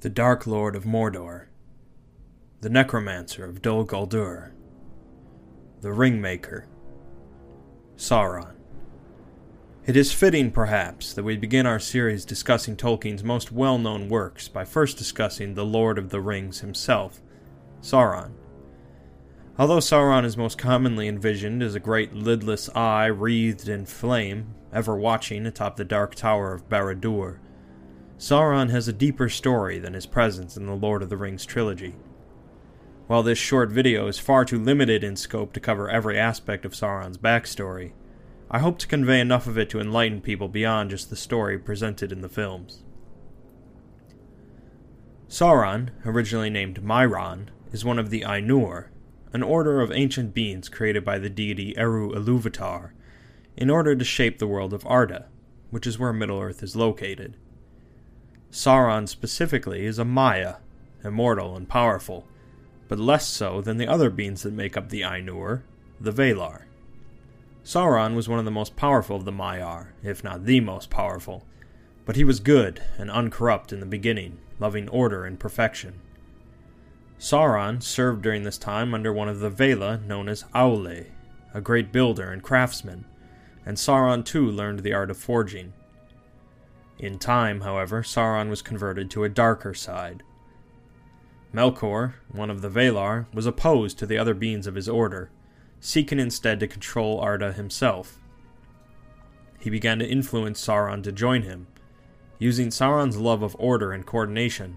The Dark Lord of Mordor. The Necromancer of Dol Guldur. The Ringmaker. Sauron. It is fitting, perhaps, that we begin our series discussing Tolkien's most well known works by first discussing the Lord of the Rings himself, Sauron. Although Sauron is most commonly envisioned as a great lidless eye wreathed in flame, ever watching atop the dark tower of Barad-dûr, Sauron has a deeper story than his presence in the Lord of the Rings trilogy. While this short video is far too limited in scope to cover every aspect of Sauron's backstory, I hope to convey enough of it to enlighten people beyond just the story presented in the films. Sauron, originally named Mairon, is one of the Ainur, an order of ancient beings created by the deity Eru Ilúvatar, in order to shape the world of Arda, which is where Middle-earth is located. Sauron specifically is a Maia, immortal and powerful, but less so than the other beings that make up the Ainur, the Valar. Sauron was one of the most powerful of the Maiar, if not the most powerful, but he was good and uncorrupt in the beginning, loving order and perfection. Sauron served during this time under one of the Valar known as Aule, a great builder and craftsman, and Sauron too learned the art of forging. In time, however, Sauron was converted to a darker side, Melkor, one of the Valar, was opposed to the other beings of his order, seeking instead to control Arda himself. He began to influence Sauron to join him, using Sauron's love of order and coordination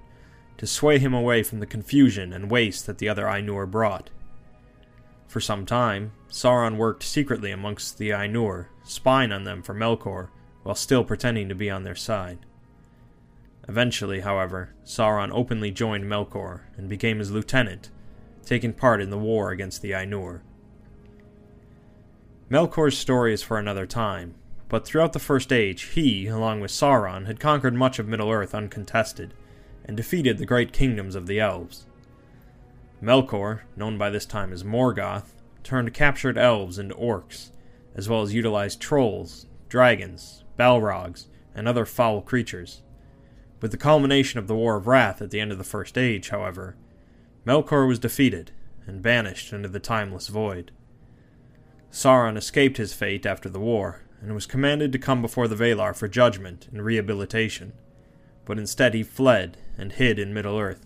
to sway him away from the confusion and waste that the other Ainur brought. For some time, Sauron worked secretly amongst the Ainur, spying on them for Melkor, while still pretending to be on their side. Eventually, however, Sauron openly joined Melkor and became his lieutenant, taking part in the war against the Ainur. Melkor's story is for another time, but throughout the First Age, he, along with Sauron, had conquered much of Middle-earth uncontested, and defeated the great kingdoms of the elves. Melkor, known by this time as Morgoth, turned captured elves into orcs, as well as utilized trolls, dragons, balrogs, and other foul creatures. With the culmination of the War of Wrath at the end of the First Age, however, Melkor was defeated and banished into the timeless void. Sauron escaped his fate after the war and was commanded to come before the Valar for judgment and rehabilitation, but instead he fled and hid in Middle-earth.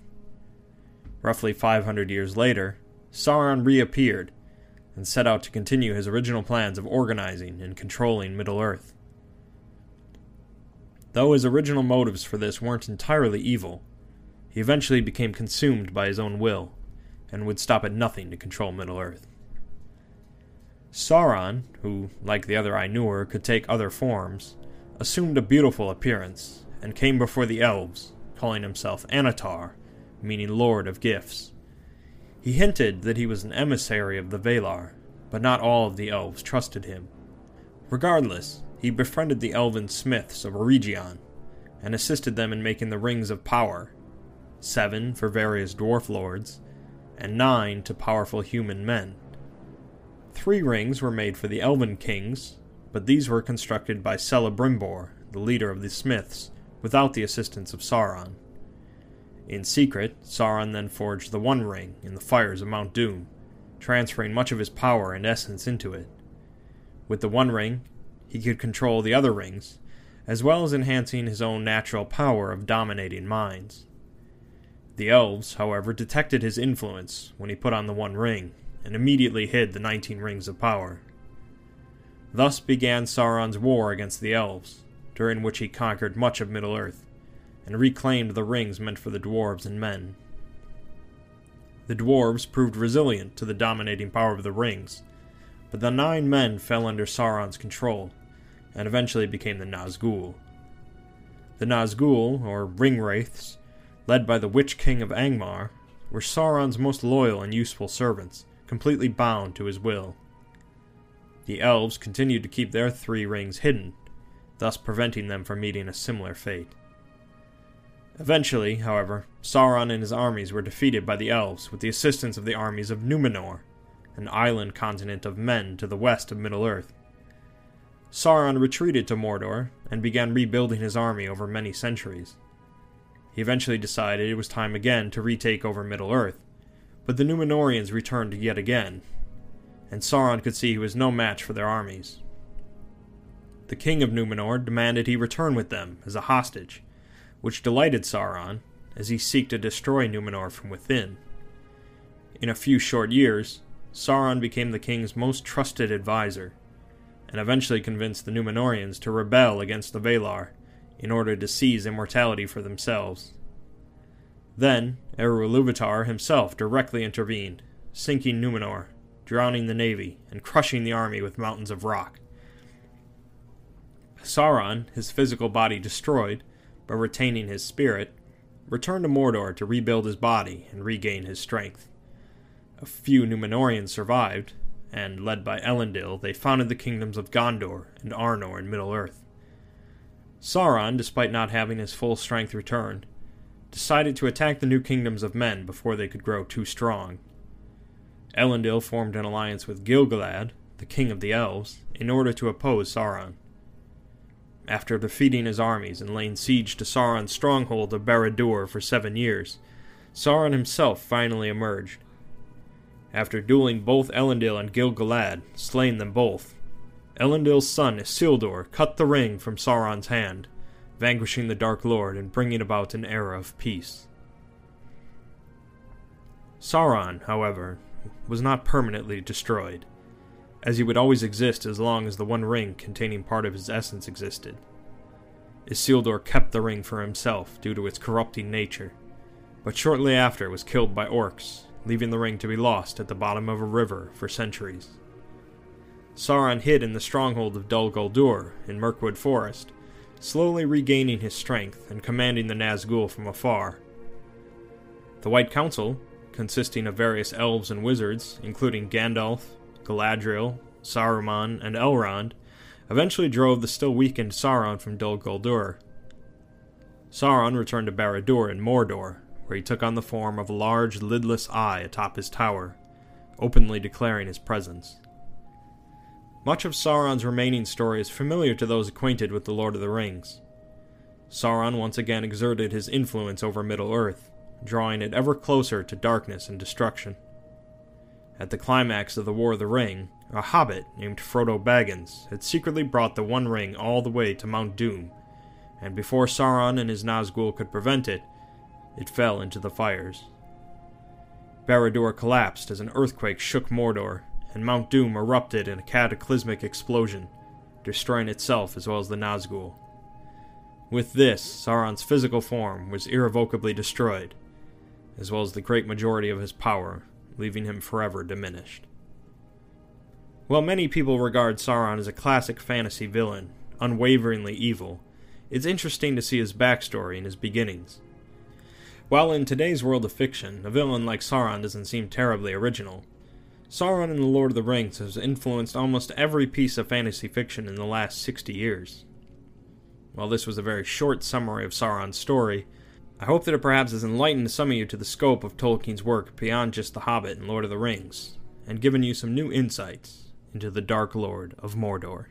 Roughly 500 years later, Sauron reappeared and set out to continue his original plans of organizing and controlling Middle-earth. Though his original motives for this weren't entirely evil, he eventually became consumed by his own will, and would stop at nothing to control Middle-earth. Sauron, who, like the other Ainur, could take other forms, assumed a beautiful appearance, and came before the elves, calling himself Annatar, meaning Lord of Gifts. He hinted that he was an emissary of the Valar, but not all of the elves trusted him. Regardless, he befriended the elven smiths of Eregion and assisted them in making the rings of power seven for various dwarf lords, and nine to powerful human men. Three rings were made for the elven kings, but these were constructed by Celebrimbor, the leader of the smiths, without the assistance of Sauron. In secret, Sauron then forged the One Ring in the fires of Mount Doom, transferring much of his power and essence into it. With the One Ring, he could control the other rings, as well as enhancing his own natural power of dominating minds. The elves, however, detected his influence when he put on the One Ring, and immediately hid the nineteen rings of power. Thus began Sauron's war against the elves, during which he conquered much of Middle Earth, and reclaimed the rings meant for the dwarves and men. The dwarves proved resilient to the dominating power of the rings, but the nine men fell under Sauron's control, and eventually became the Nazgul. The Nazgul, or Ring Wraiths, led by the Witch King of Angmar, were Sauron's most loyal and useful servants, completely bound to his will. The elves continued to keep their three rings hidden, thus preventing them from meeting a similar fate. Eventually, however, Sauron and his armies were defeated by the elves with the assistance of the armies of Numenor, an island continent of men to the west of Middle-earth. Sauron retreated to Mordor and began rebuilding his army over many centuries. He eventually decided it was time again to retake over Middle-earth, but the Numenorians returned yet again, and Sauron could see he was no match for their armies. The king of Numenor demanded he return with them as a hostage, which delighted Sauron, as he sought to destroy Numenor from within. In a few short years, Sauron became the king's most trusted advisor, and eventually convinced the Numenorians to rebel against the Valar in order to seize immortality for themselves. Then, Eru himself directly intervened, sinking Numenor, drowning the navy, and crushing the army with mountains of rock. Sauron, his physical body destroyed, but retaining his spirit, returned to Mordor to rebuild his body and regain his strength. A few Numenorians survived, and, led by Elendil, they founded the kingdoms of Gondor and Arnor in Middle-earth. Sauron, despite not having his full strength returned, decided to attack the new kingdoms of men before they could grow too strong. Elendil formed an alliance with Gil-galad, the king of the elves, in order to oppose Sauron after defeating his armies and laying siege to Sauron's stronghold of Barad-dûr for seven years, Sauron himself finally emerged. After dueling both Elendil and Gil-galad, slaying them both, Elendil's son Isildur cut the ring from Sauron's hand, vanquishing the Dark Lord and bringing about an era of peace. Sauron, however, was not permanently destroyed as he would always exist as long as the one ring containing part of his essence existed. Isildur kept the ring for himself due to its corrupting nature, but shortly after was killed by orcs, leaving the ring to be lost at the bottom of a river for centuries. Sauron hid in the stronghold of Dol Guldur in Mirkwood Forest, slowly regaining his strength and commanding the Nazgul from afar. The White Council, consisting of various elves and wizards, including Gandalf, Galadriel, Saruman, and Elrond, eventually drove the still weakened Sauron from Dol Guldur. Sauron returned to Barad-dûr in Mordor, where he took on the form of a large lidless eye atop his tower, openly declaring his presence. Much of Sauron's remaining story is familiar to those acquainted with The Lord of the Rings. Sauron once again exerted his influence over Middle-earth, drawing it ever closer to darkness and destruction. At the climax of the War of the Ring, a hobbit named Frodo Baggins had secretly brought the One Ring all the way to Mount Doom, and before Sauron and his Nazgul could prevent it, it fell into the fires. Barad-dûr collapsed as an earthquake shook Mordor, and Mount Doom erupted in a cataclysmic explosion, destroying itself as well as the Nazgul. With this, Sauron's physical form was irrevocably destroyed, as well as the great majority of his power leaving him forever diminished. While many people regard Sauron as a classic fantasy villain, unwaveringly evil, it's interesting to see his backstory and his beginnings. While in today's world of fiction, a villain like Sauron doesn't seem terribly original, Sauron in The Lord of the Rings has influenced almost every piece of fantasy fiction in the last 60 years. While this was a very short summary of Sauron's story, I hope that it perhaps has enlightened some of you to the scope of Tolkien's work beyond just The Hobbit and Lord of the Rings, and given you some new insights into the Dark Lord of Mordor.